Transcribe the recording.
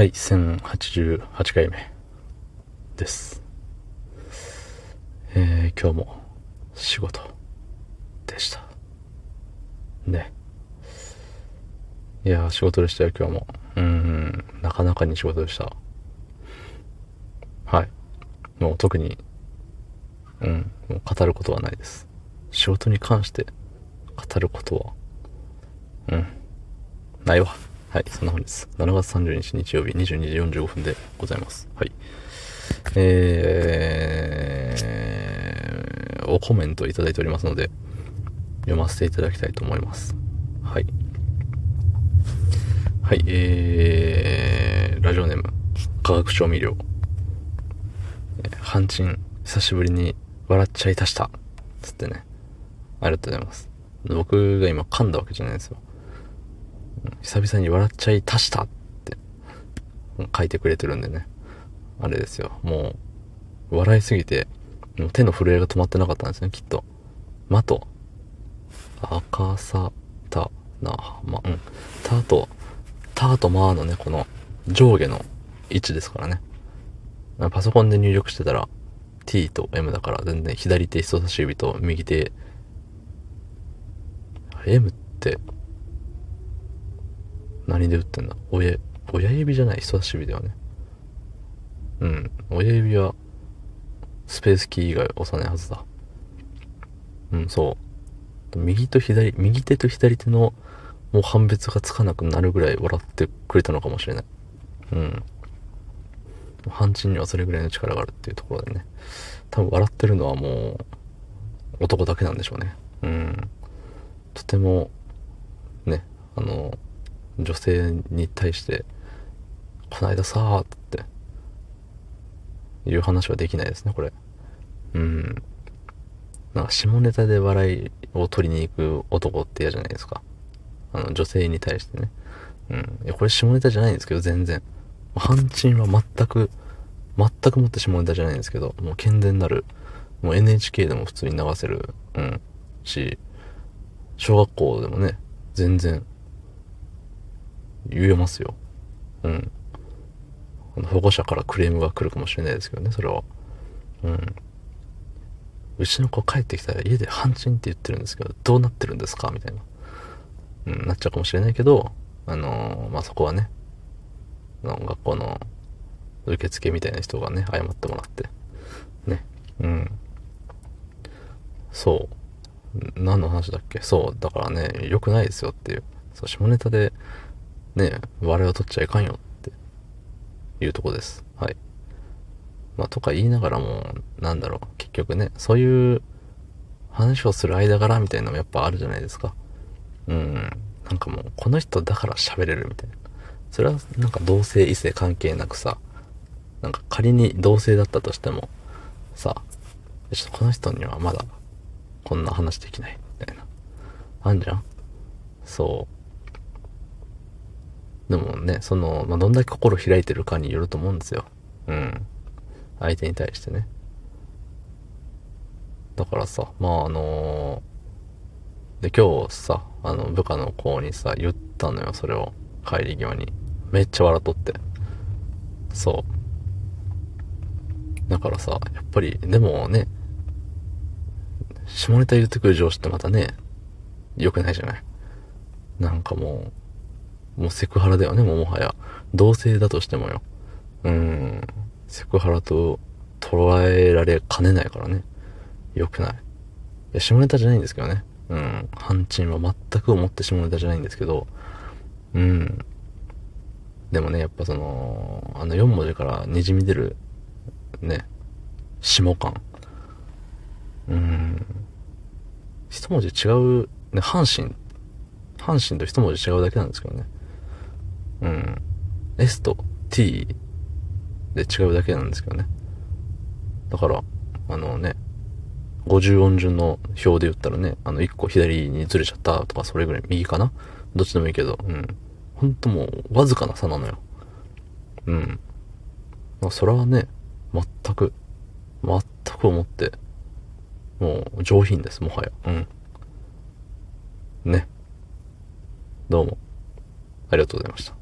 はい、1088回目です。えー、今日も仕事でした。ね。いやー、仕事でしたよ、今日も。うん、なかなかに仕事でした。はい。もう特に、うん、もう語ることはないです。仕事に関して語ることは、うん、ないわ。はい、そんな本です。7月30日日曜日22時45分でございます。はい。えー、おコメントいただいておりますので、読ませていただきたいと思います。はい。はい、えー、ラジオネーム、化学調味料。ハンチン、久しぶりに笑っちゃいたした。つってね。ありがとうございます。僕が今噛んだわけじゃないんですよ。久々に笑っちゃいたしたって書いてくれてるんでね。あれですよ。もう、笑いすぎて、もう手の震えが止まってなかったんですね、きっと。まと、赤さ、た、な、ま、うん。たと、たとまのね、この上下の位置ですからね。パソコンで入力してたら、t と m だから全然左手人差し指と右手、m って、何で打ってんだ？親、親指じゃない？人差し指だよね。うん。親指は、スペースキー以外押さないはずだ。うん、そう。右と左、右手と左手の、もう判別がつかなくなるぐらい笑ってくれたのかもしれない。うん。ハンチンにはそれぐらいの力があるっていうところでね。多分笑ってるのはもう、男だけなんでしょうね。うん。とても、ね、あの、女性に対して、こないださーって、いう話はできないですね、これ。うん。なんか下ネタで笑いを取りに行く男って嫌じゃないですか。あの、女性に対してね。うん。いや、これ下ネタじゃないんですけど、全然。ハンチンは全く、全くもって下ネタじゃないんですけど、もう健全なる、もう NHK でも普通に流せる、うん、し、小学校でもね、全然、言えますよ。うん。保護者からクレームが来るかもしれないですけどね、それは。うん。うちの子帰ってきたら家でハンチンって言ってるんですけど、どうなってるんですか？みたいな。うん、なっちゃうかもしれないけど、あのーまあ、そこはね、の学校の受付みたいな人がね、謝ってもらって。ね。うん。そう。何の話だっけ？そう。だからね、良くないですよっていう。そう、下ネタで、ね、笑いを取っちゃいかんよっていうとこです。はい。まあ、とか言いながらも、なんだろう、結局ね、そういう話をする間柄みたいなのもやっぱあるじゃないですか。うん。なんかもう、この人だから喋れるみたいな。それはなんか同性異性関係なくさ、なんか仮に同性だったとしても、さ、ちょっとこの人にはまだこんな話できない、みたいな。あんじゃん？そう。でもね、その、まあ、どんだけ心開いてるかによると思うんですよ。うん。相手に対してね。だからさ、まああので、今日さ、あの、部下の子にさ、言ったのよ、それを。帰り際に。めっちゃ笑っとって。そう。だからさ、やっぱり、でもね、下ネタ言ってくる上司ってまたね、良くないじゃない。なんかもう、もうセクハラだよね、ももはや。同性だとしてもよ。うん。セクハラと捉えられかねないからね。良くない。いや、下ネタじゃないんですけどね。うん。ハンチンは全く思って下ネタじゃないんですけど、うん。でもね、やっぱその、あの4文字から滲み出る、ね、下感。うん。一文字違う、ね、阪神。阪神と一文字違うだけなんですけどね。うん。S と T で違うだけなんですけどね。だから、あのね、50音順の表で言ったらね、あの1個左にずれちゃったとか、それぐらい右かな？どっちでもいいけど、うん。ほんともう、わずかな差なのよ。うん。それはね、全く、全く思って、もう、上品です、もはや。うん。ね。どうも、ありがとうございました。